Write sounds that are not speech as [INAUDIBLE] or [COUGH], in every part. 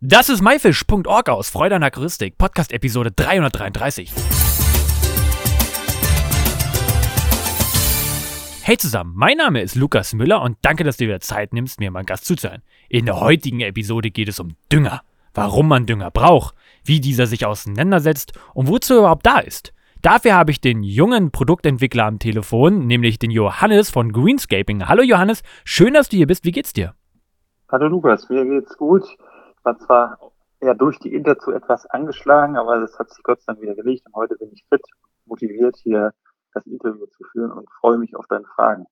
Das ist myfish.org aus Freude an Aquaristik, Podcast Episode 333. Hey zusammen, mein Name ist Lukas Müller und danke, dass du dir Zeit nimmst, mir mal Gast zuzuhören. In der heutigen Episode geht es um Dünger. Warum man Dünger braucht, wie dieser sich auseinandersetzt und wozu er überhaupt da ist. Dafür habe ich den jungen Produktentwickler am Telefon, nämlich den Johannes von Greenscaping. Hallo Johannes, schön, dass du hier bist. Wie geht's dir? Hallo Lukas, mir geht's gut war zwar ja durch die Inter etwas angeschlagen, aber das hat sich Gott sei Dank wieder gelegt und heute bin ich fit, motiviert hier das Interview zu führen und freue mich auf deine Fragen.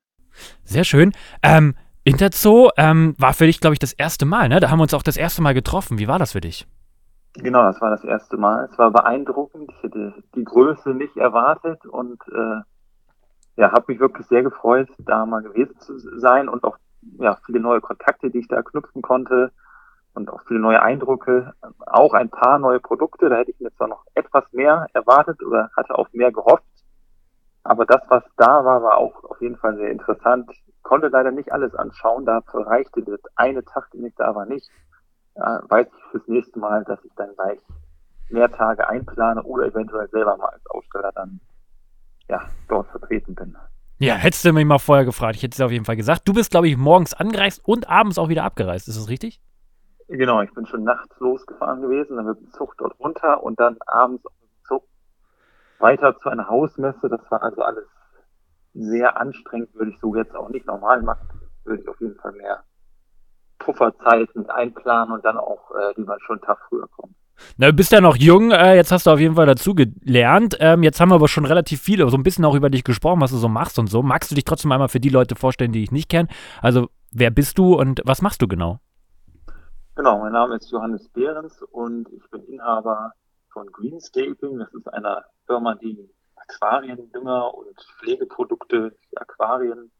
Sehr schön. Ähm, Interzoo ähm, war für dich, glaube ich, das erste Mal, ne? Da haben wir uns auch das erste Mal getroffen. Wie war das für dich? Genau, das war das erste Mal. Es war beeindruckend. Ich hätte die Größe nicht erwartet und äh, ja, habe mich wirklich sehr gefreut, da mal gewesen zu sein und auch ja, viele neue Kontakte, die ich da knüpfen konnte und auch viele neue Eindrücke, auch ein paar neue Produkte. Da hätte ich mir zwar noch etwas mehr erwartet oder hatte auf mehr gehofft. Aber das, was da war, war auch auf jeden Fall sehr interessant. Ich konnte leider nicht alles anschauen. Dafür reichte das eine Tag, den ich da war, nicht. Ja, weiß ich fürs nächste Mal, dass ich dann gleich mehr Tage einplane oder eventuell selber mal als Aussteller dann ja, dort vertreten bin. Ja, hättest du mich mal vorher gefragt. Ich hätte es auf jeden Fall gesagt. Du bist, glaube ich, morgens angereist und abends auch wieder abgereist. Ist das richtig? Genau, ich bin schon nachts losgefahren gewesen, dann mit dem Zug dort runter und dann abends auf dem Zug weiter zu einer Hausmesse. Das war also alles sehr anstrengend, würde ich so jetzt auch nicht normal machen. Würde ich auf jeden Fall mehr Pufferzeit mit einplanen und dann auch äh, lieber schon einen Tag früher kommen. Na, du bist ja noch jung, äh, jetzt hast du auf jeden Fall dazu gelernt. Ähm, jetzt haben wir aber schon relativ viele, so ein bisschen auch über dich gesprochen, was du so machst und so. Magst du dich trotzdem einmal für die Leute vorstellen, die ich nicht kenne? Also, wer bist du und was machst du genau? Genau, mein Name ist Johannes Behrens und ich bin Inhaber von Greenscaping. Das ist eine Firma, die Aquariendünger und Pflegeprodukte für Aquarien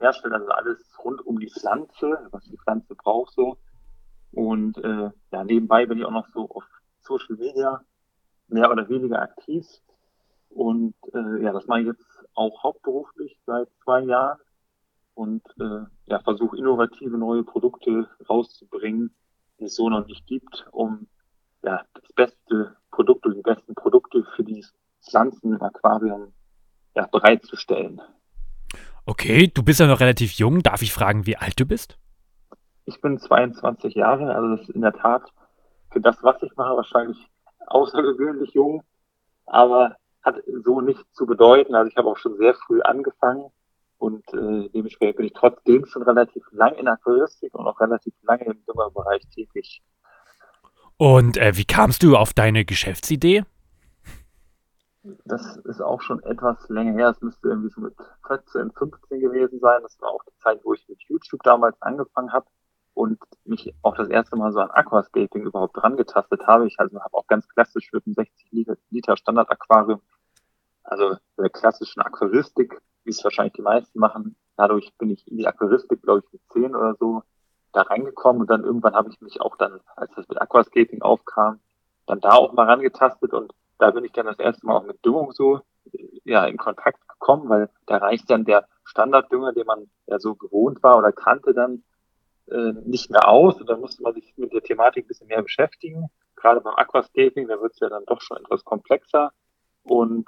herstellt. Also alles rund um die Pflanze, was die Pflanze braucht so. Und äh, ja, nebenbei bin ich auch noch so auf Social Media mehr oder weniger aktiv. Und äh, ja, das mache ich jetzt auch hauptberuflich seit zwei Jahren und äh, ja, versuche innovative neue Produkte rauszubringen, die es so noch nicht gibt, um ja, das beste Produkt oder die besten Produkte für die Pflanzen im Aquarium ja, bereitzustellen. Okay, du bist ja noch relativ jung. Darf ich fragen, wie alt du bist? Ich bin 22 Jahre, also das ist in der Tat für das, was ich mache, wahrscheinlich außergewöhnlich jung, aber hat so nicht zu bedeuten. Also ich habe auch schon sehr früh angefangen und äh, dementsprechend bin ich trotzdem schon relativ lang in Aquaristik und auch relativ lange im Düngerbereich tätig. Und äh, wie kamst du auf deine Geschäftsidee? Das ist auch schon etwas länger her. Es müsste irgendwie so mit 14, 15 gewesen sein. Das war auch die Zeit, wo ich mit YouTube damals angefangen habe und mich auch das erste Mal so an Aquascaping überhaupt dran getastet habe. Ich also habe auch ganz klassisch mit einem 60 Liter Standard-Aquarium, also der klassischen Aquaristik wie es wahrscheinlich die meisten machen. Dadurch bin ich in die Aquaristik, glaube ich, mit zehn oder so da reingekommen und dann irgendwann habe ich mich auch dann, als das mit Aquascaping aufkam, dann da auch mal rangetastet und da bin ich dann das erste Mal auch mit Düngung so ja in Kontakt gekommen, weil da reicht dann der Standarddünger, den man ja so gewohnt war oder kannte, dann äh, nicht mehr aus und dann musste man sich mit der Thematik ein bisschen mehr beschäftigen. Gerade beim Aquascaping, da wird es ja dann doch schon etwas komplexer und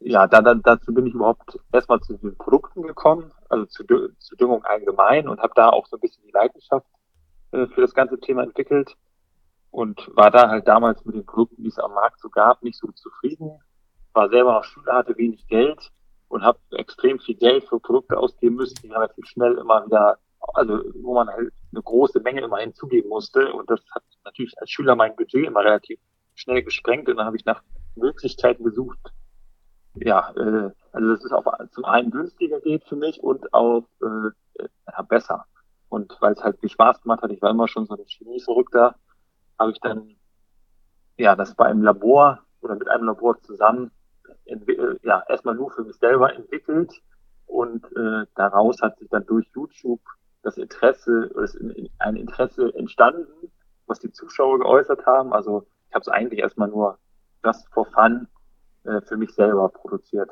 ja, da, da, dazu bin ich überhaupt erstmal zu den Produkten gekommen, also zu, zu Düngung allgemein und habe da auch so ein bisschen die Leidenschaft äh, für das ganze Thema entwickelt und war da halt damals mit den Produkten, die es am Markt so gab, nicht so zufrieden. War selber noch Schüler, hatte wenig Geld und habe extrem viel Geld für Produkte ausgeben müssen, die relativ schnell immer wieder, also wo man halt eine große Menge immer hinzugeben musste und das hat natürlich als Schüler mein Budget immer relativ schnell gesprengt und dann habe ich nach Möglichkeiten gesucht, ja, äh, also das ist auch zum einen günstiger geht für mich und auch äh, ja, besser. Und weil es halt viel Spaß gemacht hat, ich war immer schon so ein Chemie-Verrückter, habe ich dann ja das bei einem Labor oder mit einem Labor zusammen äh, ja erstmal nur für mich selber entwickelt und äh, daraus hat sich dann durch YouTube das Interesse oder ein Interesse entstanden, was die Zuschauer geäußert haben. Also ich habe es eigentlich erstmal nur das for fun äh, für mich selber produziert.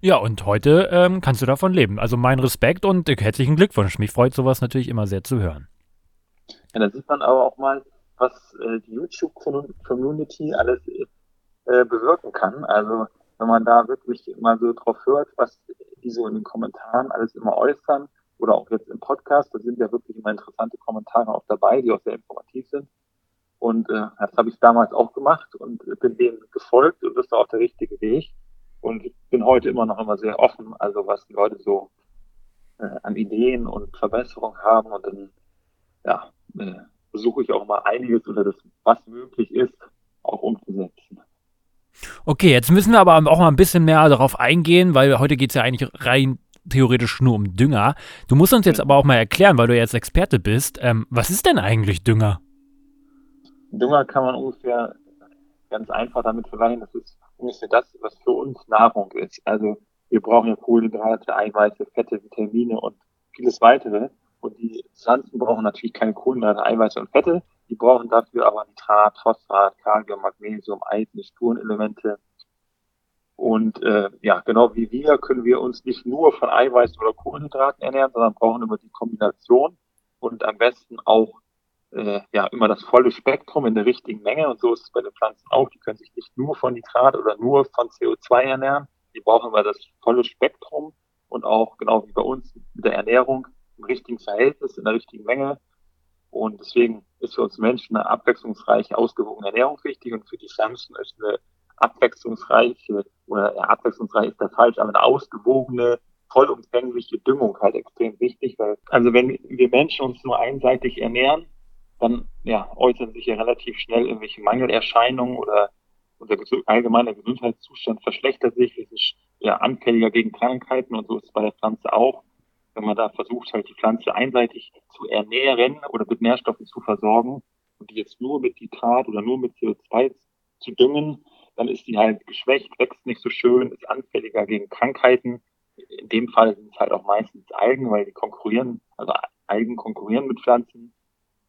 Ja, und heute ähm, kannst du davon leben. Also mein Respekt und äh, herzlichen Glückwunsch. Mich freut sowas natürlich immer sehr zu hören. Ja, da sieht man aber auch mal, was äh, die YouTube-Community alles äh, bewirken kann. Also wenn man da wirklich mal so drauf hört, was die so in den Kommentaren alles immer äußern oder auch jetzt im Podcast, da sind ja wirklich immer interessante Kommentare auch dabei, die auch sehr informativ sind. Und äh, das habe ich damals auch gemacht und bin denen gefolgt und das ist auch der richtige Weg. Und bin heute immer noch immer sehr offen, also was die Leute so äh, an Ideen und Verbesserungen haben. Und dann ja, äh, versuche ich auch mal einiges oder das, was möglich ist, auch umzusetzen. Okay, jetzt müssen wir aber auch mal ein bisschen mehr darauf eingehen, weil heute geht es ja eigentlich rein theoretisch nur um Dünger. Du musst uns jetzt aber auch mal erklären, weil du jetzt Experte bist, ähm, was ist denn eigentlich Dünger? Dünger kann man ungefähr ganz einfach damit vergleichen, das ist ungefähr das, was für uns Nahrung ist. Also wir brauchen ja Kohlenhydrate, Eiweiße, Fette, Vitamine und vieles weitere. Und die Pflanzen brauchen natürlich keine Kohlenhydrate, Eiweiße und Fette. Die brauchen dafür aber Nitrat, Phosphat, Kalium, Magnesium, Eisen, Spurenelemente. Und äh, ja, genau wie wir können wir uns nicht nur von Eiweißen oder Kohlenhydraten ernähren, sondern brauchen immer die Kombination und am besten auch äh, ja immer das volle Spektrum in der richtigen Menge. Und so ist es bei den Pflanzen auch. Die können sich nicht nur von Nitrat oder nur von CO2 ernähren. Die brauchen immer das volle Spektrum und auch genau wie bei uns mit der Ernährung im richtigen Verhältnis, in der richtigen Menge. Und deswegen ist für uns Menschen eine abwechslungsreiche, ausgewogene Ernährung wichtig und für die Pflanzen ist eine abwechslungsreiche, oder ja, abwechslungsreich ist das falsch, aber eine ausgewogene, vollumfängliche Düngung halt extrem wichtig, weil, also wenn wir Menschen uns nur einseitig ernähren, dann ja, äußern sich ja relativ schnell irgendwelche Mangelerscheinungen oder unser allgemeiner Gesundheitszustand verschlechtert sich, es ist ja anfälliger gegen Krankheiten und so ist es bei der Pflanze auch. Wenn man da versucht, halt die Pflanze einseitig zu ernähren oder mit Nährstoffen zu versorgen und die jetzt nur mit Nitrat oder nur mit CO2 zu düngen, dann ist die halt geschwächt, wächst nicht so schön, ist anfälliger gegen Krankheiten. In dem Fall sind es halt auch meistens Algen, weil die konkurrieren, also Algen konkurrieren mit Pflanzen.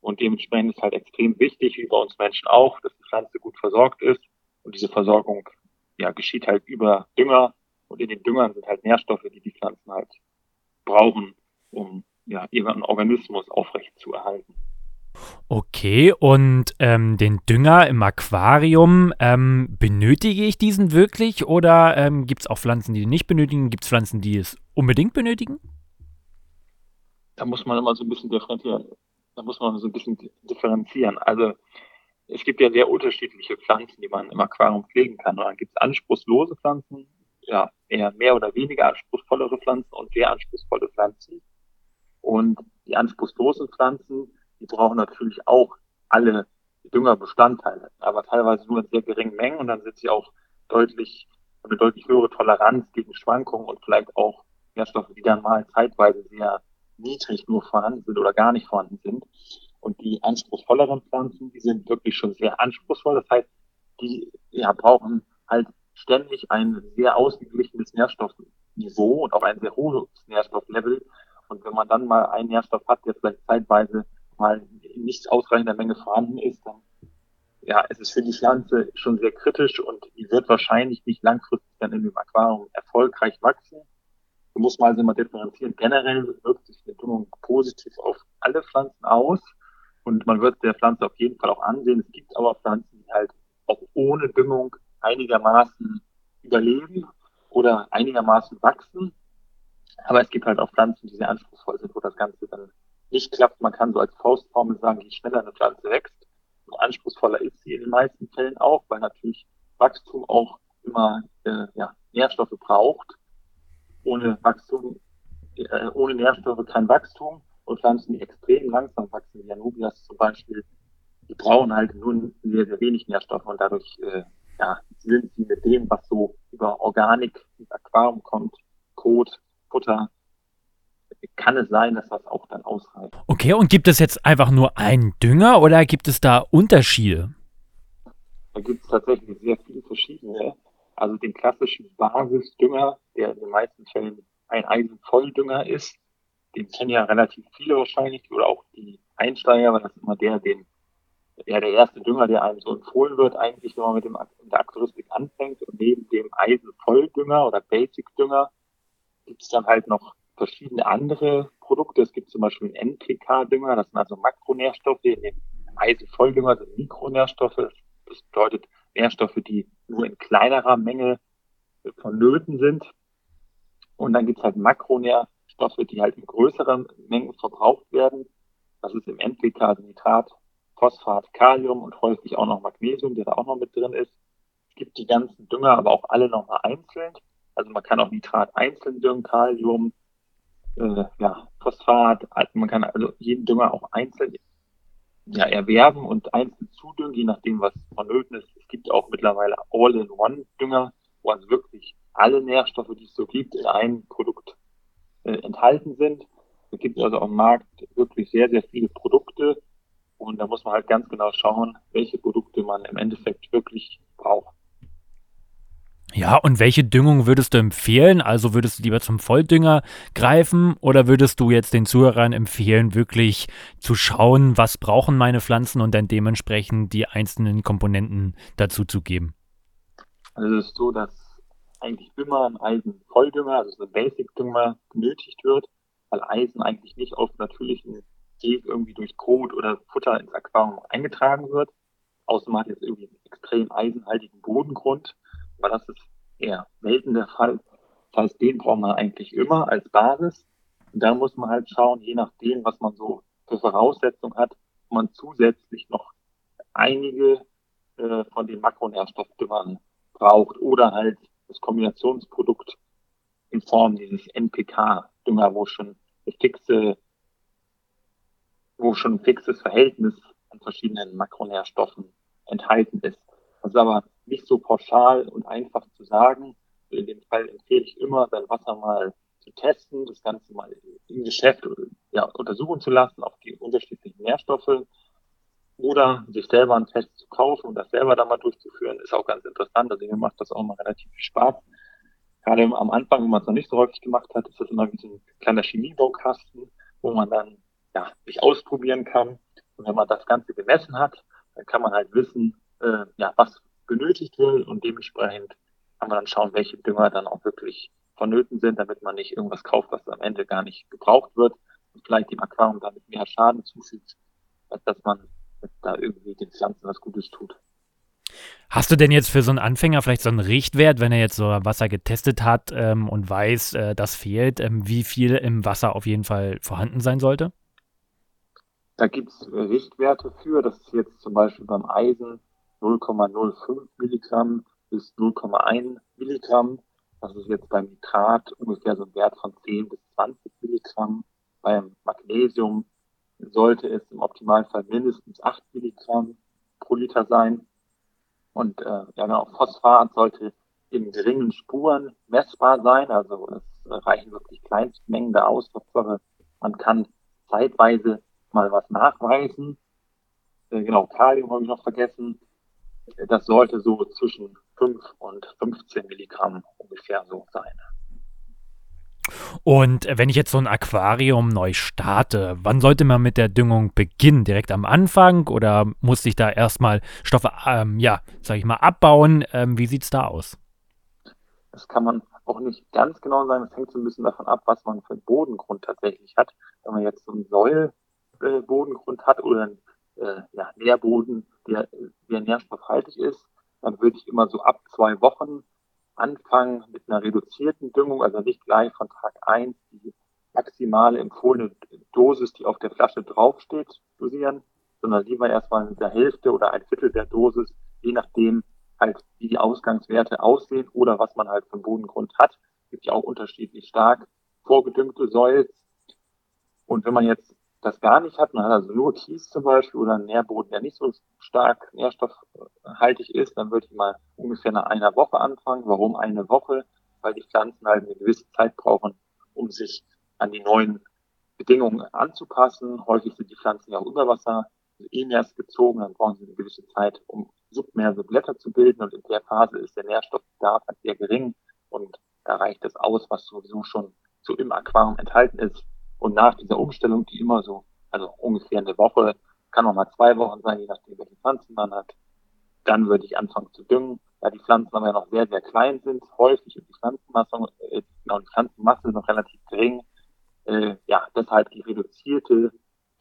Und dementsprechend ist halt extrem wichtig, wie bei uns Menschen auch, dass die Pflanze gut versorgt ist. Und diese Versorgung ja, geschieht halt über Dünger. Und in den Düngern sind halt Nährstoffe, die die Pflanzen halt brauchen, um ja, ihren Organismus aufrecht zu erhalten. Okay, und ähm, den Dünger im Aquarium, ähm, benötige ich diesen wirklich oder ähm, gibt es auch Pflanzen, die den nicht benötigen? Gibt es Pflanzen, die es unbedingt benötigen? Da muss man immer so ein bisschen differenzieren. Da muss man so ein bisschen differenzieren. Also es gibt ja sehr unterschiedliche Pflanzen, die man im Aquarium pflegen kann. Und dann gibt es anspruchslose Pflanzen, ja, eher mehr oder weniger anspruchsvollere Pflanzen und sehr anspruchsvolle Pflanzen. Und die anspruchslosen Pflanzen, die brauchen natürlich auch alle Düngerbestandteile, aber teilweise nur in sehr geringen Mengen und dann sind sie auch deutlich, eine deutlich höhere Toleranz gegen Schwankungen und vielleicht auch Nährstoffe, die dann mal zeitweise sehr niedrig nur vorhanden sind oder gar nicht vorhanden sind. Und die anspruchsvolleren Pflanzen, die sind wirklich schon sehr anspruchsvoll. Das heißt, die ja, brauchen halt ständig ein sehr ausgeglichenes Nährstoffniveau und auch ein sehr hohes Nährstofflevel. Und wenn man dann mal einen Nährstoff hat, der vielleicht zeitweise mal in nicht ausreichender Menge vorhanden ist, dann ja, es ist für die Pflanze schon sehr kritisch und die wird wahrscheinlich nicht langfristig dann in dem Aquarium erfolgreich wachsen. Du musst mal also immer differenzieren. Generell wirkt sich eine Düngung positiv auf alle Pflanzen aus und man wird der Pflanze auf jeden Fall auch ansehen. Es gibt aber Pflanzen, die halt auch ohne Düngung einigermaßen überleben oder einigermaßen wachsen. Aber es gibt halt auch Pflanzen, die sehr anspruchsvoll sind, wo das Ganze dann nicht klappt. Man kann so als Faustformel sagen, je schneller eine Pflanze wächst, so anspruchsvoller ist sie in den meisten Fällen auch, weil natürlich Wachstum auch immer äh, ja, Nährstoffe braucht. Ohne Wachstum, äh, ohne Nährstoffe kein Wachstum. Und Pflanzen, die extrem langsam wachsen, wie Anubias zum Beispiel, die brauchen halt nur sehr, sehr wenig Nährstoffe und dadurch äh, ja, sind sie mit dem, was so über Organik ins Aquarium kommt, Kot, Futter, kann es sein, dass das auch dann ausreicht. Okay, und gibt es jetzt einfach nur einen Dünger oder gibt es da Unterschiede? Da gibt es tatsächlich sehr viele verschiedene. Also den klassischen Basisdünger, der in den meisten Fällen ein Eisenvolldünger ist, den kennen ja relativ viele wahrscheinlich oder auch die Einsteiger, weil das ist immer der, den ja der erste Dünger, der einem so empfohlen wird, eigentlich, wenn man mit dem mit der Aktoristik anfängt. Und neben dem Eisenvolldünger oder Basic-Dünger gibt es dann halt noch verschiedene andere Produkte. Es gibt zum Beispiel einen NPK-Dünger, das sind also Makronährstoffe, in dem Eisenvolldünger sind Mikronährstoffe. Das bedeutet Nährstoffe, die nur in kleinerer Menge vonnöten sind. Und dann gibt es halt Makronährstoffe, die halt in größeren Mengen verbraucht werden. Das ist im NPK also Nitrat, Phosphat, Kalium und häufig auch noch Magnesium, der da auch noch mit drin ist. Es gibt die ganzen Dünger, aber auch alle nochmal einzeln. Also man kann auch Nitrat einzeln düngen, Kalium, äh, ja, Phosphat, man kann also jeden Dünger auch einzeln ja, erwerben und einzeln zudüngen, je nachdem, was vonnöten ist. Es gibt auch mittlerweile All-in-One-Dünger, wo also wirklich alle Nährstoffe, die es so gibt, in einem Produkt äh, enthalten sind. Es gibt also am Markt wirklich sehr, sehr viele Produkte und da muss man halt ganz genau schauen, welche Produkte man im Endeffekt wirklich braucht. Ja, und welche Düngung würdest du empfehlen? Also würdest du lieber zum Volldünger greifen oder würdest du jetzt den Zuhörern empfehlen, wirklich zu schauen, was brauchen meine Pflanzen und dann dementsprechend die einzelnen Komponenten dazu zu geben? Also es ist so, dass eigentlich immer ein Eisen-Volldünger, also ein Basic-Dünger benötigt wird, weil Eisen eigentlich nicht auf natürlichen Weg irgendwie durch Kot oder Futter ins Aquarium eingetragen wird. Außer man hat jetzt irgendwie einen extrem eisenhaltigen Bodengrund aber das ist eher selten der Fall. Das heißt, den braucht man eigentlich immer als Basis. Und da muss man halt schauen, je nachdem, was man so für Voraussetzungen hat, ob man zusätzlich noch einige äh, von den Makronährstoffdüngern braucht oder halt das Kombinationsprodukt in Form dieses NPK-Dünger, wo schon eine fixe, wo schon ein fixes Verhältnis an verschiedenen Makronährstoffen enthalten ist. Das ist aber nicht so pauschal und einfach zu sagen. In dem Fall empfehle ich immer, sein Wasser mal zu testen, das Ganze mal im Geschäft ja, untersuchen zu lassen auf die unterschiedlichen Nährstoffe oder sich selber einen Test zu kaufen und das selber dann mal durchzuführen, ist auch ganz interessant. Also mir macht das auch mal relativ viel Spaß. Gerade am Anfang, wenn man es noch nicht so häufig gemacht hat, ist das immer wie so ein kleiner Chemiebaukasten, wo man dann ja, sich ausprobieren kann. Und wenn man das Ganze gemessen hat, dann kann man halt wissen, äh, ja, was benötigt wird und dementsprechend kann man dann schauen, welche Dünger dann auch wirklich vonnöten sind, damit man nicht irgendwas kauft, was am Ende gar nicht gebraucht wird und vielleicht dem Aquarium damit mehr Schaden zufügt, als dass man da irgendwie den Pflanzen was Gutes tut. Hast du denn jetzt für so einen Anfänger vielleicht so einen Richtwert, wenn er jetzt so Wasser getestet hat ähm, und weiß, äh, das fehlt, ähm, wie viel im Wasser auf jeden Fall vorhanden sein sollte? Da gibt es Richtwerte für. Das ist jetzt zum Beispiel beim Eisen 0,05 Milligramm bis 0,1 Milligramm. Das ist jetzt beim Nitrat ungefähr so ein Wert von 10 bis 20 Milligramm. Beim Magnesium sollte es im Optimalfall mindestens 8 Milligramm pro Liter sein. Und äh, ja, genau, Phosphat sollte in geringen Spuren messbar sein. Also es reichen wirklich Kleinstmengen da aus. Man kann zeitweise mal was nachweisen. Äh, genau, Kalium habe ich noch vergessen das sollte so zwischen 5 und 15 Milligramm ungefähr so sein. Und wenn ich jetzt so ein Aquarium neu starte, wann sollte man mit der Düngung beginnen? Direkt am Anfang oder muss ich da erstmal Stoffe, ähm, ja, sag ich mal, abbauen? Ähm, wie es da aus? Das kann man auch nicht ganz genau sagen. Das hängt so ein bisschen davon ab, was man für einen Bodengrund tatsächlich hat. Wenn man jetzt so einen Säulbodengrund hat oder einen äh, ja, Nährboden, der, der nährstoffhaltig ist, dann würde ich immer so ab zwei Wochen anfangen mit einer reduzierten Düngung, also nicht gleich von Tag eins die maximale empfohlene Dosis, die auf der Flasche draufsteht, dosieren, sondern lieber erstmal mit der Hälfte oder ein Viertel der Dosis, je nachdem halt, wie die Ausgangswerte aussehen oder was man halt für Bodengrund hat. Gibt ja auch unterschiedlich stark vorgedüngte Säuls. Und wenn man jetzt das gar nicht hat, man hat also nur Kies zum Beispiel oder einen Nährboden, der nicht so stark nährstoffhaltig ist, dann würde ich mal ungefähr nach einer Woche anfangen. Warum eine Woche? Weil die Pflanzen halt eine gewisse Zeit brauchen, um sich an die neuen Bedingungen anzupassen. Häufig sind die Pflanzen ja auch über Wasser EMERS gezogen, dann brauchen sie eine gewisse Zeit, um submerse Blätter zu bilden und in der Phase ist der Nährstoffbedarf halt sehr gering und da reicht es aus, was sowieso schon so im Aquarium enthalten ist, und nach dieser Umstellung, die immer so, also ungefähr eine Woche, kann auch mal zwei Wochen sein, je nachdem, welche Pflanzen man hat, dann würde ich anfangen zu düngen. Da die Pflanzen aber ja noch sehr, sehr klein sind, häufig und die Pflanzenmasse, äh, genau, die Pflanzenmasse noch relativ gering, äh, ja, deshalb die reduzierte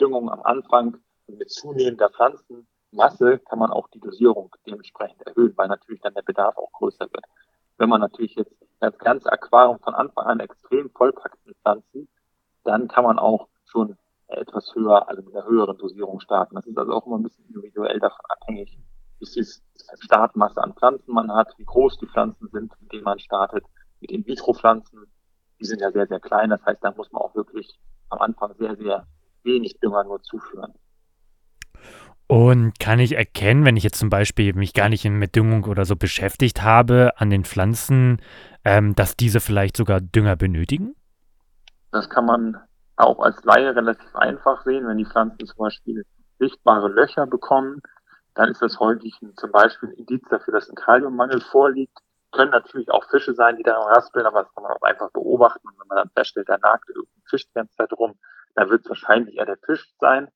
Düngung am Anfang mit zunehmender Pflanzenmasse kann man auch die Dosierung dementsprechend erhöhen, weil natürlich dann der Bedarf auch größer wird. Wenn man natürlich jetzt das ganze Aquarium von Anfang an extrem vollpackt mit Pflanzen, dann kann man auch schon etwas höher, also mit einer höheren Dosierung starten. Das ist also auch immer ein bisschen individuell davon abhängig, wie viel Startmasse an Pflanzen man hat, wie groß die Pflanzen sind, mit denen man startet. Mit In-vitro-Pflanzen, die sind ja sehr, sehr klein. Das heißt, da muss man auch wirklich am Anfang sehr, sehr wenig Dünger nur zuführen. Und kann ich erkennen, wenn ich jetzt zum Beispiel mich gar nicht mit Düngung oder so beschäftigt habe, an den Pflanzen, ähm, dass diese vielleicht sogar Dünger benötigen? Das kann man auch als Laie relativ einfach sehen. Wenn die Pflanzen zum Beispiel sichtbare Löcher bekommen, dann ist das häufig zum Beispiel ein Indiz dafür, dass ein Kaliummangel vorliegt. Können natürlich auch Fische sein, die daran raspeln, aber das kann man auch einfach beobachten. Und wenn man dann feststellt, da nagt irgendein Fisch die ganze Zeit rum, dann wird es wahrscheinlich eher der Fisch sein.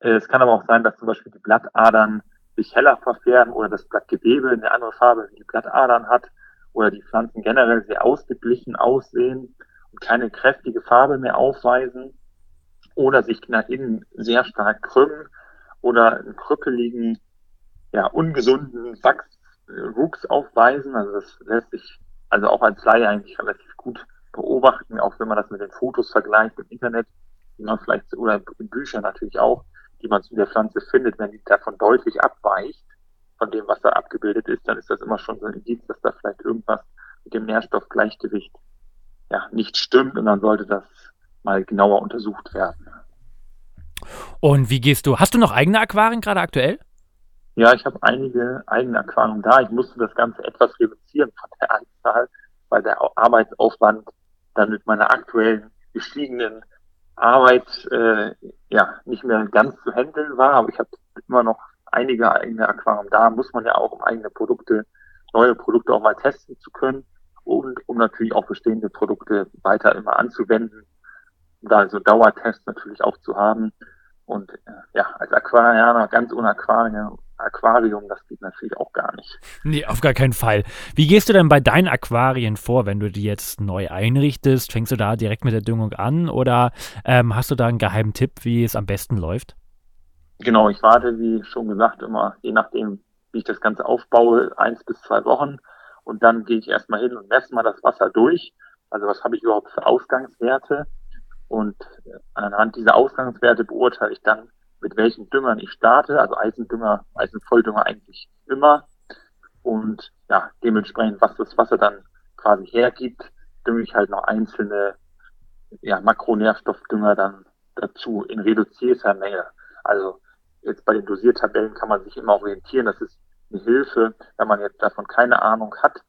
Äh, es kann aber auch sein, dass zum Beispiel die Blattadern sich heller verfärben oder das Blattgewebe eine andere Farbe wie die Blattadern hat oder die Pflanzen generell sehr ausgeglichen aussehen keine kräftige Farbe mehr aufweisen oder sich nach innen sehr stark krümmen oder einen krüppeligen, ja, ungesunden Wachswuchs aufweisen. Also das lässt sich also auch als Laie eigentlich relativ gut beobachten, auch wenn man das mit den Fotos vergleicht im Internet, die man vielleicht, oder in Büchern natürlich auch, die man zu der Pflanze findet, wenn die davon deutlich abweicht, von dem, was da abgebildet ist, dann ist das immer schon so ein Indiz, dass da vielleicht irgendwas mit dem Nährstoffgleichgewicht ja, nicht stimmt und dann sollte das mal genauer untersucht werden. Und wie gehst du? Hast du noch eigene Aquarien gerade aktuell? Ja, ich habe einige eigene Aquarien da. Ich musste das Ganze etwas reduzieren von der Anzahl, weil der Arbeitsaufwand dann mit meiner aktuellen gestiegenen Arbeit äh, ja nicht mehr ganz zu handeln war. Aber ich habe immer noch einige eigene Aquarien da. Muss man ja auch, um eigene Produkte, neue Produkte auch mal testen zu können und um natürlich auch bestehende Produkte weiter immer anzuwenden, da so Dauertests natürlich auch zu haben. Und äh, ja, als Aquarianer ganz ohne Aquarium, Aquarium, das geht natürlich auch gar nicht. Nee, auf gar keinen Fall. Wie gehst du denn bei deinen Aquarien vor, wenn du die jetzt neu einrichtest? Fängst du da direkt mit der Düngung an oder ähm, hast du da einen geheimen Tipp, wie es am besten läuft? Genau, ich warte, wie schon gesagt, immer, je nachdem, wie ich das Ganze aufbaue, eins bis zwei Wochen und dann gehe ich erstmal hin und messe mal das Wasser durch. Also was habe ich überhaupt für Ausgangswerte? Und anhand dieser Ausgangswerte beurteile ich dann, mit welchen Düngern ich starte. Also Eisendünger, Eisenvolldünger eigentlich immer. Und ja, dementsprechend, was das Wasser dann quasi hergibt, dünge ich halt noch einzelne ja, Makronährstoffdünger dann dazu in reduzierter Menge. Also jetzt bei den Dosiertabellen kann man sich immer orientieren. Das ist eine Hilfe, wenn man jetzt davon keine Ahnung hat,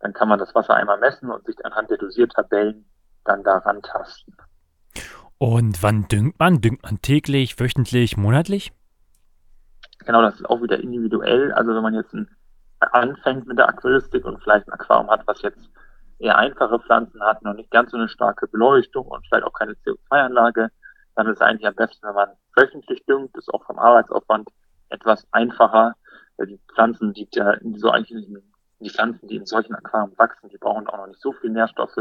dann kann man das Wasser einmal messen und sich anhand der Dosiertabellen dann daran tasten. Und wann düngt man? Düngt man täglich, wöchentlich, monatlich? Genau, das ist auch wieder individuell. Also wenn man jetzt ein, anfängt mit der Aquaristik und vielleicht ein Aquarium hat, was jetzt eher einfache Pflanzen hat, noch nicht ganz so eine starke Beleuchtung und vielleicht auch keine CO2-Anlage, dann ist es eigentlich am besten, wenn man wöchentlich düngt, ist auch vom Arbeitsaufwand etwas einfacher, die Pflanzen, die ja so eigentlich die Pflanzen, die in solchen Aquarien wachsen, die brauchen auch noch nicht so viel Nährstoffe.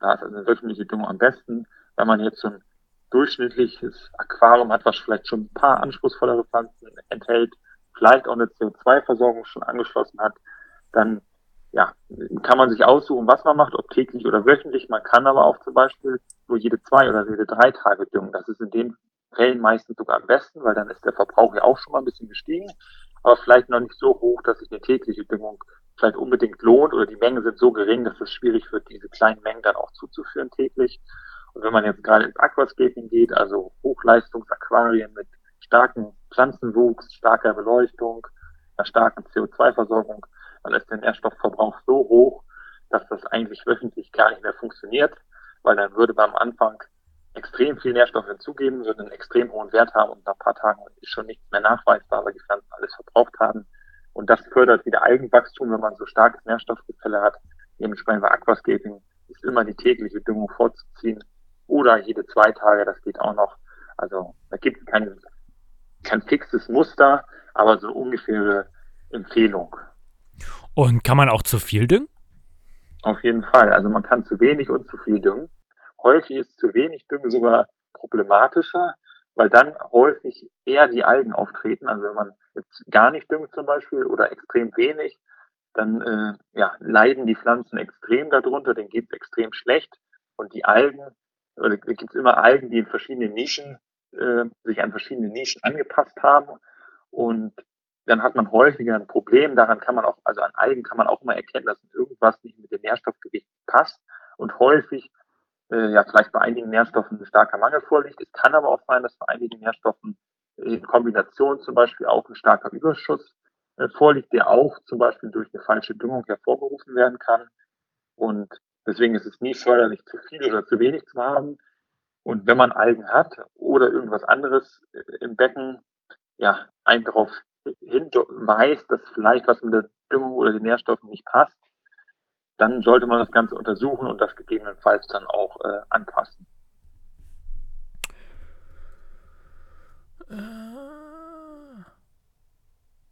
Da ist also eine wöchentliche Düngung am besten. Wenn man jetzt so ein durchschnittliches Aquarium hat, was vielleicht schon ein paar anspruchsvollere Pflanzen enthält, vielleicht auch eine CO2-Versorgung schon angeschlossen hat, dann ja, kann man sich aussuchen, was man macht, ob täglich oder wöchentlich. Man kann aber auch zum Beispiel nur jede zwei oder jede drei Tage düngen. Das ist in den Fällen meistens sogar am besten, weil dann ist der Verbrauch ja auch schon mal ein bisschen gestiegen aber vielleicht noch nicht so hoch, dass sich eine tägliche Düngung vielleicht unbedingt lohnt oder die Mengen sind so gering, dass es schwierig wird, diese kleinen Mengen dann auch zuzuführen täglich. Und wenn man jetzt gerade ins Aquascaping geht, also Hochleistungsaquarien mit starkem Pflanzenwuchs, starker Beleuchtung, einer starken CO2-Versorgung, dann ist der Nährstoffverbrauch so hoch, dass das eigentlich wöchentlich gar nicht mehr funktioniert, weil dann würde beim Anfang extrem viel Nährstoff hinzugeben, würden einen extrem hohen Wert haben und nach ein paar Tagen ist schon nichts mehr nachweisbar, weil die Pflanzen alles verbraucht haben. Und das fördert wieder Eigenwachstum, wenn man so starkes Nährstoffgefälle hat. Dementsprechend bei Aquascaping ist immer die tägliche Düngung vorzuziehen oder jede zwei Tage, das geht auch noch. Also da gibt es kein, kein fixes Muster, aber so ungefähre Empfehlung. Und kann man auch zu viel düngen? Auf jeden Fall. Also man kann zu wenig und zu viel düngen. Häufig ist zu wenig Dünge sogar problematischer, weil dann häufig eher die Algen auftreten. Also wenn man jetzt gar nicht düngt zum Beispiel oder extrem wenig, dann äh, ja, leiden die Pflanzen extrem darunter, denen geht es extrem schlecht. Und die Algen, oder gibt immer Algen, die in verschiedenen Nischen, äh, sich an verschiedene Nischen angepasst haben. Und dann hat man häufiger ein Problem. Daran kann man auch, also an Algen kann man auch immer erkennen, dass irgendwas nicht mit dem Nährstoffgewicht passt. Und häufig, äh, ja, vielleicht bei einigen Nährstoffen ein starker Mangel vorliegt. Es kann aber auch sein, dass bei einigen Nährstoffen in Kombination zum Beispiel auch ein starker Überschuss äh, vorliegt, der auch zum Beispiel durch eine falsche Düngung hervorgerufen werden kann. Und deswegen ist es nie förderlich, zu viel oder zu wenig zu haben. Und wenn man Algen hat oder irgendwas anderes äh, im Becken, ja, einen darauf hinweist, dass vielleicht was mit der Düngung oder den Nährstoffen nicht passt, dann sollte man das Ganze untersuchen und das gegebenenfalls dann auch äh, anpassen.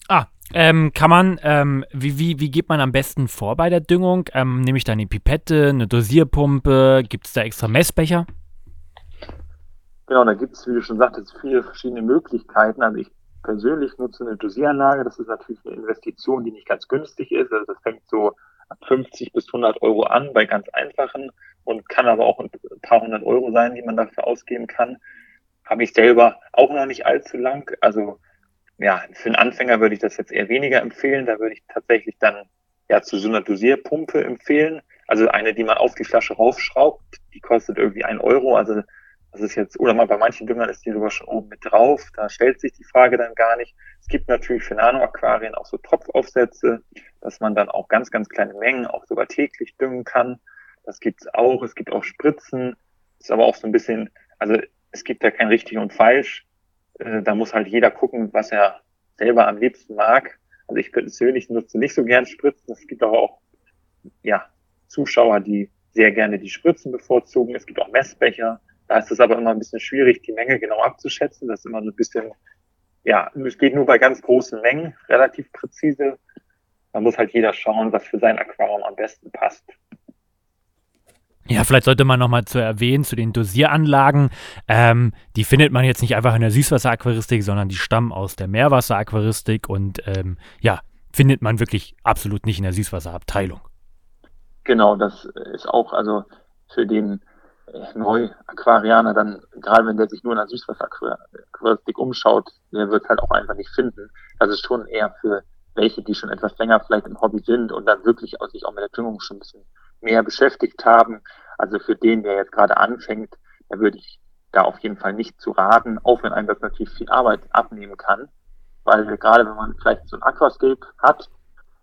Ah, ähm, kann man, ähm, wie, wie, wie geht man am besten vor bei der Düngung? Ähm, nehme ich da eine Pipette, eine Dosierpumpe? Gibt es da extra Messbecher? Genau, da gibt es, wie du schon sagtest, viele verschiedene Möglichkeiten. Also ich persönlich nutze eine Dosieranlage. Das ist natürlich eine Investition, die nicht ganz günstig ist. Also das fängt so 50 bis 100 Euro an bei ganz einfachen und kann aber auch ein paar hundert Euro sein, die man dafür ausgeben kann. Habe ich selber auch noch nicht allzu lang. Also ja, für einen Anfänger würde ich das jetzt eher weniger empfehlen. Da würde ich tatsächlich dann ja zu so einer Dosierpumpe empfehlen. Also eine, die man auf die Flasche raufschraubt, die kostet irgendwie ein Euro. Also das ist jetzt, oder mal bei manchen Düngern ist die sogar schon oben mit drauf. Da stellt sich die Frage dann gar nicht. Es gibt natürlich für Nanoaquarien auch so Tropfaufsätze, dass man dann auch ganz, ganz kleine Mengen auch sogar täglich düngen kann. Das gibt's auch. Es gibt auch Spritzen. Ist aber auch so ein bisschen, also es gibt ja kein richtig und falsch. Äh, da muss halt jeder gucken, was er selber am liebsten mag. Also ich persönlich nutze nicht so gern Spritzen. Es gibt aber auch, ja, Zuschauer, die sehr gerne die Spritzen bevorzugen. Es gibt auch Messbecher. Da ist es aber immer ein bisschen schwierig, die Menge genau abzuschätzen. Das ist immer so ein bisschen, ja, es geht nur bei ganz großen Mengen relativ präzise. Da muss halt jeder schauen, was für sein Aquarium am besten passt. Ja, vielleicht sollte man nochmal zu erwähnen, zu den Dosieranlagen. Ähm, die findet man jetzt nicht einfach in der Süßwasseraquaristik, sondern die stammen aus der Meerwasseraquaristik und ähm, ja, findet man wirklich absolut nicht in der Süßwasserabteilung. Genau, das ist auch, also für den Neu-Aquarianer dann, gerade wenn der sich nur in der Süßwasseraquaristik umschaut, der wird halt auch einfach nicht finden. Das ist schon eher für welche, die schon etwas länger vielleicht im Hobby sind und dann wirklich auch sich auch mit der Düngung schon ein bisschen mehr beschäftigt haben. Also für den, der jetzt gerade anfängt, da würde ich da auf jeden Fall nicht zu raten, auch wenn einem das natürlich viel Arbeit abnehmen kann. Weil gerade wenn man vielleicht so ein Aquascape hat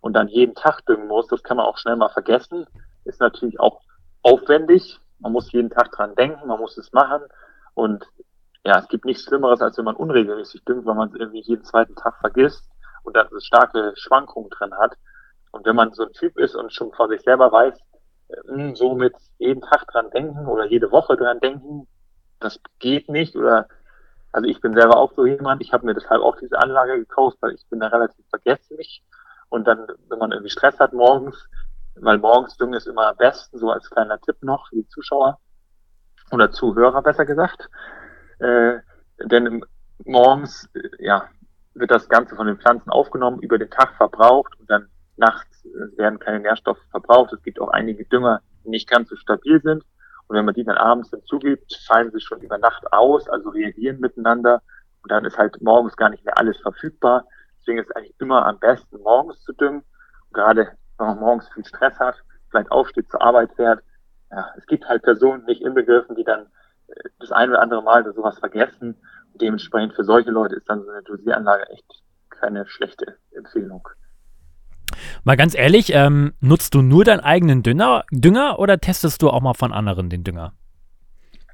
und dann jeden Tag düngen muss, das kann man auch schnell mal vergessen, ist natürlich auch aufwendig. Man muss jeden Tag dran denken, man muss es machen. Und ja, es gibt nichts Schlimmeres, als wenn man unregelmäßig düngt, weil man es irgendwie jeden zweiten Tag vergisst und so starke Schwankungen drin hat. Und wenn man so ein Typ ist und schon vor sich selber weiß, äh, so mit jeden Tag dran denken oder jede Woche dran denken, das geht nicht oder also ich bin selber auch so jemand, ich habe mir deshalb auch diese Anlage gekauft, weil ich bin da relativ vergesslich und dann, wenn man irgendwie Stress hat morgens, weil morgens düngen ist immer am besten, so als kleiner Tipp noch für die Zuschauer oder Zuhörer besser gesagt, äh, denn morgens, äh, ja, wird das Ganze von den Pflanzen aufgenommen, über den Tag verbraucht und dann nachts äh, werden keine Nährstoffe verbraucht. Es gibt auch einige Dünger, die nicht ganz so stabil sind. Und wenn man die dann abends hinzugibt, fallen sie schon über Nacht aus, also reagieren miteinander. Und dann ist halt morgens gar nicht mehr alles verfügbar. Deswegen ist es eigentlich immer am besten, morgens zu düngen. Und gerade wenn man morgens viel Stress hat, vielleicht aufsteht, zur Arbeit fährt. Ja, es gibt halt Personen nicht inbegriffen, die dann äh, das ein oder andere Mal sowas vergessen. Und dementsprechend für solche Leute ist dann so eine Dosieranlage echt keine schlechte Empfehlung. Mal ganz ehrlich, ähm, nutzt du nur deinen eigenen Dünger, Dünger oder testest du auch mal von anderen den Dünger?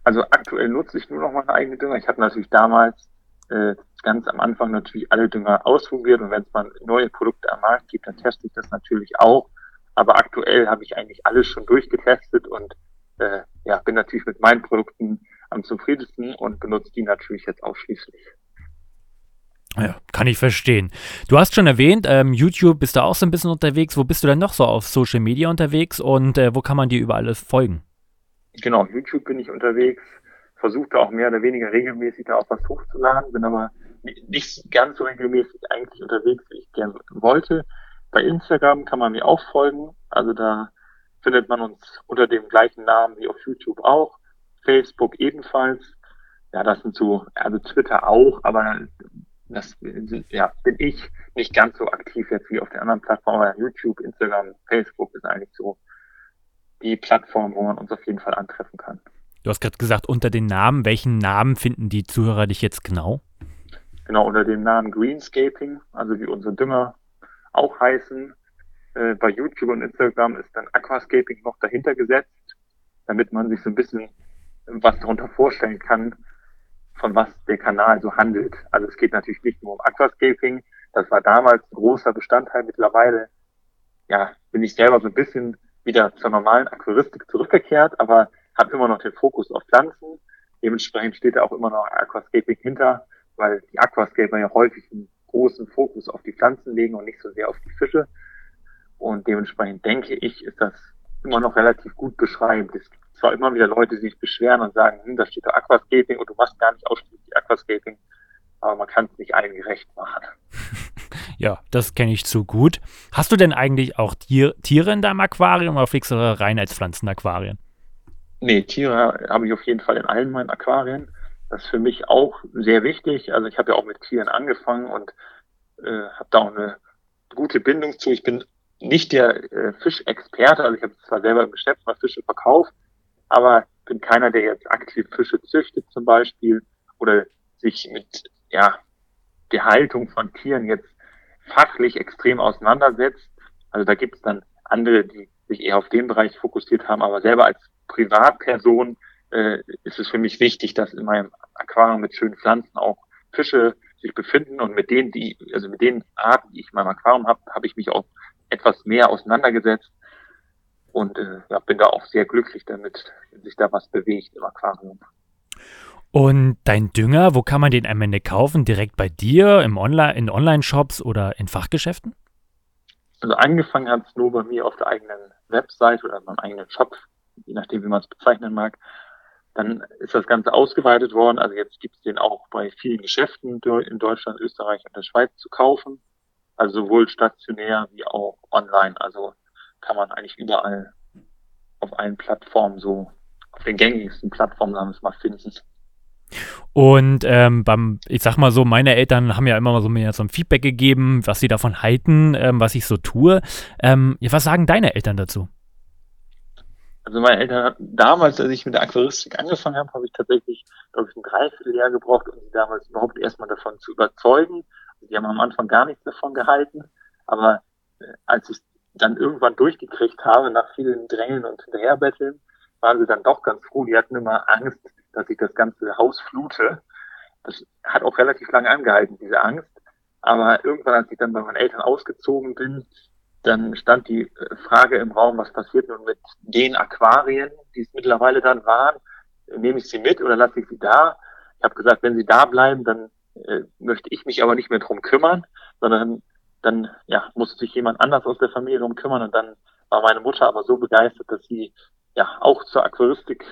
Also aktuell nutze ich nur noch meinen eigenen Dünger. Ich habe natürlich damals äh, ganz am Anfang natürlich alle Dünger ausprobiert und wenn es mal neue Produkte am Markt gibt, dann teste ich das natürlich auch. Aber aktuell habe ich eigentlich alles schon durchgetestet und äh, ja, bin natürlich mit meinen Produkten am zufriedensten und benutze die natürlich jetzt ausschließlich. Ja, kann ich verstehen. Du hast schon erwähnt, ähm, YouTube bist du auch so ein bisschen unterwegs. Wo bist du denn noch so auf Social Media unterwegs und äh, wo kann man dir über alles folgen? Genau, YouTube bin ich unterwegs, versuche auch mehr oder weniger regelmäßig da auch was hochzuladen, bin aber nicht ganz so regelmäßig eigentlich unterwegs, wie ich gerne wollte. Bei Instagram kann man mir auch folgen, also da findet man uns unter dem gleichen Namen wie auf YouTube auch, Facebook ebenfalls. Ja, das sind so, also Twitter auch, aber das ja, bin ich nicht ganz so aktiv jetzt wie auf den anderen Plattformen. YouTube, Instagram, Facebook ist eigentlich so die Plattform, wo man uns auf jeden Fall antreffen kann. Du hast gerade gesagt, unter den Namen. Welchen Namen finden die Zuhörer dich jetzt genau? Genau, unter dem Namen Greenscaping, also wie unsere Dünger auch heißen. Äh, bei YouTube und Instagram ist dann Aquascaping noch dahinter gesetzt, damit man sich so ein bisschen was darunter vorstellen kann, von was der Kanal so handelt. Also es geht natürlich nicht nur um Aquascaping. Das war damals ein großer Bestandteil. Mittlerweile, ja, bin ich selber so ein bisschen wieder zur normalen Aquaristik zurückgekehrt, aber habe immer noch den Fokus auf Pflanzen. Dementsprechend steht da auch immer noch Aquascaping hinter, weil die Aquascaper ja häufig einen großen Fokus auf die Pflanzen legen und nicht so sehr auf die Fische. Und dementsprechend denke ich, ist das immer noch relativ gut beschreibend. Es gibt zwar immer wieder Leute, die sich beschweren und sagen, hm, da steht doch Aquascaping und du machst gar nicht ausschließlich Aquascaping, aber man kann es nicht allen gerecht machen. [LAUGHS] Ja, das kenne ich zu gut. Hast du denn eigentlich auch Tier, Tiere in deinem Aquarium oder fliegst du rein als Pflanzenaquarien? Nee, Tiere habe ich auf jeden Fall in allen meinen Aquarien. Das ist für mich auch sehr wichtig. Also ich habe ja auch mit Tieren angefangen und äh, habe da auch eine gute Bindung zu. Ich bin nicht der äh, Fischexperte, also ich habe zwar selber im Geschäft mal Fische verkauft, aber bin keiner, der jetzt aktiv Fische züchtet zum Beispiel oder sich mit ja, der Haltung von Tieren jetzt fachlich extrem auseinandersetzt. Also da gibt es dann andere, die sich eher auf den Bereich fokussiert haben, aber selber als Privatperson äh, ist es für mich wichtig, dass in meinem Aquarium mit schönen Pflanzen auch Fische sich befinden und mit denen, die, also mit den Arten, die ich in meinem Aquarium habe, habe ich mich auch etwas mehr auseinandergesetzt und äh, ja, bin da auch sehr glücklich damit, wenn sich da was bewegt im Aquarium. Und dein Dünger, wo kann man den am Ende kaufen? Direkt bei dir, im Online, in Online-Shops oder in Fachgeschäften? Also angefangen hat es nur bei mir auf der eigenen Website oder meinem eigenen Shop, je nachdem, wie man es bezeichnen mag. Dann ist das Ganze ausgeweitet worden. Also jetzt gibt es den auch bei vielen Geschäften in Deutschland, Österreich und der Schweiz zu kaufen. Also sowohl stationär wie auch online. Also kann man eigentlich überall auf allen Plattformen so, auf den gängigsten Plattformen, sagen wir es mal, finden. Und ähm, beim, ich sag mal so, meine Eltern haben ja immer so mir so ein Feedback gegeben, was sie davon halten, ähm, was ich so tue. Ähm, was sagen deine Eltern dazu? Also meine Eltern hatten damals, als ich mit der Aquaristik angefangen habe, habe ich tatsächlich, glaube ich, ein Dreivierteljahr gebraucht, um sie damals überhaupt erstmal davon zu überzeugen. Also die haben am Anfang gar nichts davon gehalten, aber äh, als ich dann irgendwann durchgekriegt habe, nach vielen Drängeln und Hinterherbetteln, waren sie dann doch ganz froh. Die hatten immer Angst, dass ich das ganze Haus flute. Das hat auch relativ lange angehalten, diese Angst. Aber irgendwann, als ich dann bei meinen Eltern ausgezogen bin, dann stand die äh, Frage im Raum, was passiert nun mit den Aquarien, die es mittlerweile dann waren? Nehme ich sie mit oder lasse ich sie da? Ich habe gesagt, wenn sie da bleiben, dann äh, möchte ich mich aber nicht mehr drum kümmern, sondern dann ja, musste sich jemand anders aus der Familie drum kümmern und dann war meine Mutter aber so begeistert, dass sie ja auch zur Aquaristik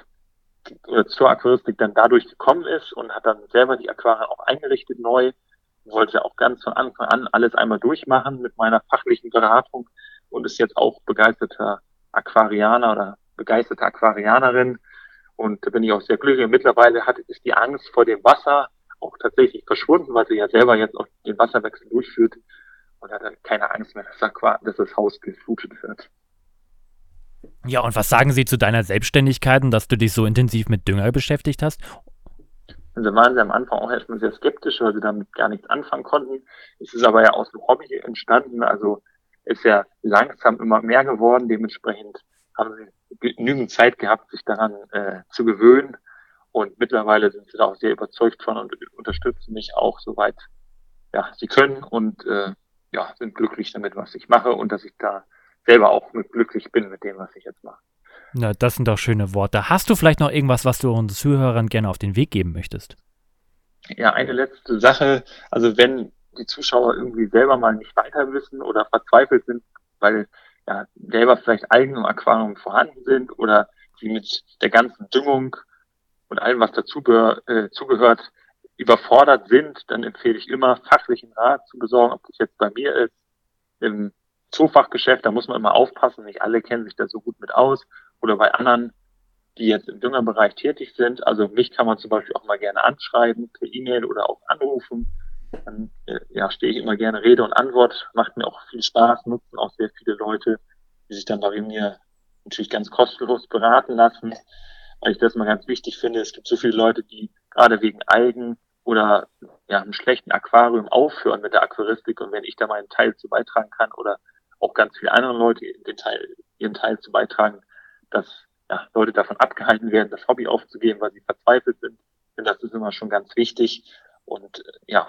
oder zur Aquaristik dann dadurch gekommen ist und hat dann selber die Aquarien auch eingerichtet neu. Wollte auch ganz von Anfang an alles einmal durchmachen mit meiner fachlichen Beratung und ist jetzt auch begeisterter Aquarianer oder begeisterte Aquarianerin. Und da bin ich auch sehr glücklich. Mittlerweile hat, ist die Angst vor dem Wasser auch tatsächlich verschwunden, weil sie ja selber jetzt auch den Wasserwechsel durchführt und hat dann keine Angst mehr, dass, dass das Haus geflutet wird. Ja, und was sagen Sie zu deiner Selbstständigkeit und dass du dich so intensiv mit Dünger beschäftigt hast? Also waren sie am Anfang auch erstmal sehr skeptisch, weil sie damit gar nichts anfangen konnten. Es ist aber ja aus dem Hobby entstanden, also ist ja langsam immer mehr geworden. Dementsprechend haben sie genügend Zeit gehabt, sich daran äh, zu gewöhnen. Und mittlerweile sind sie da auch sehr überzeugt von und unterstützen mich auch soweit ja, sie können und äh, ja, sind glücklich damit, was ich mache und dass ich da selber auch glücklich bin mit dem, was ich jetzt mache. Na, das sind doch schöne Worte. Hast du vielleicht noch irgendwas, was du unseren Zuhörern gerne auf den Weg geben möchtest? Ja, eine letzte Sache. Also wenn die Zuschauer irgendwie selber mal nicht weiter wissen oder verzweifelt sind, weil ja selber vielleicht Algen im Aquarium vorhanden sind oder die mit der ganzen Düngung und allem, was dazu äh, zugehört, überfordert sind, dann empfehle ich immer, fachlichen Rat zu besorgen, ob das jetzt bei mir ist, im Zoofachgeschäft, da muss man immer aufpassen, nicht alle kennen sich da so gut mit aus, oder bei anderen, die jetzt im Düngerbereich tätig sind. Also mich kann man zum Beispiel auch mal gerne anschreiben, per E-Mail oder auch anrufen. Dann äh, ja, stehe ich immer gerne Rede und Antwort, macht mir auch viel Spaß, nutzen auch sehr viele Leute, die sich dann bei mir natürlich ganz kostenlos beraten lassen, weil ich das mal ganz wichtig finde. Es gibt so viele Leute, die gerade wegen Algen oder ja, einem schlechten Aquarium aufhören mit der Aquaristik und wenn ich da meinen Teil zu beitragen kann oder auch ganz viele andere Leute den Teil, ihren Teil zu beitragen, dass ja, Leute davon abgehalten werden, das Hobby aufzugeben, weil sie verzweifelt sind. Denn das ist immer schon ganz wichtig. Und äh, ja,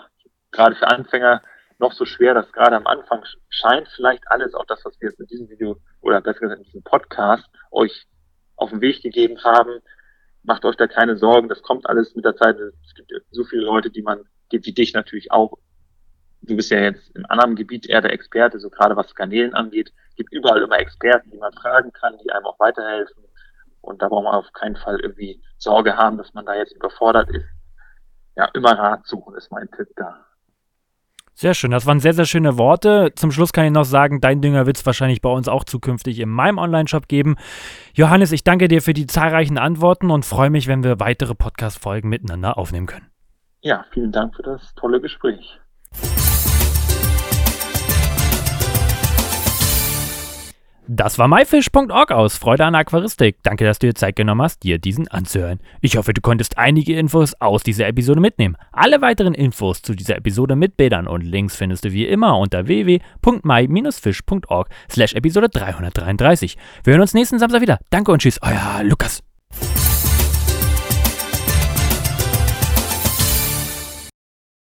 gerade für Anfänger noch so schwer, dass gerade am Anfang scheint vielleicht alles, auch das, was wir jetzt in diesem Video oder besser gesagt in diesem Podcast euch auf den Weg gegeben haben, macht euch da keine Sorgen, das kommt alles mit der Zeit. Es gibt so viele Leute, die man, gibt wie dich natürlich auch. Du bist ja jetzt in anderem Gebiet eher der Experte, so gerade was Kanälen angeht. Es gibt überall immer Experten, die man fragen kann, die einem auch weiterhelfen. Und da braucht man auf keinen Fall irgendwie Sorge haben, dass man da jetzt überfordert ist. Ja, immer Rat suchen ist mein Tipp da. Sehr schön, das waren sehr, sehr schöne Worte. Zum Schluss kann ich noch sagen, dein Dünger wird es wahrscheinlich bei uns auch zukünftig in meinem Online-Shop geben. Johannes, ich danke dir für die zahlreichen Antworten und freue mich, wenn wir weitere Podcast-Folgen miteinander aufnehmen können. Ja, vielen Dank für das tolle Gespräch. Das war myfish.org aus Freude an Aquaristik. Danke, dass du dir Zeit genommen hast, dir diesen anzuhören. Ich hoffe, du konntest einige Infos aus dieser Episode mitnehmen. Alle weiteren Infos zu dieser Episode mit Bildern und Links findest du wie immer unter www.my-fish.org slash Episode 333. Wir hören uns nächsten Samstag wieder. Danke und tschüss, euer Lukas.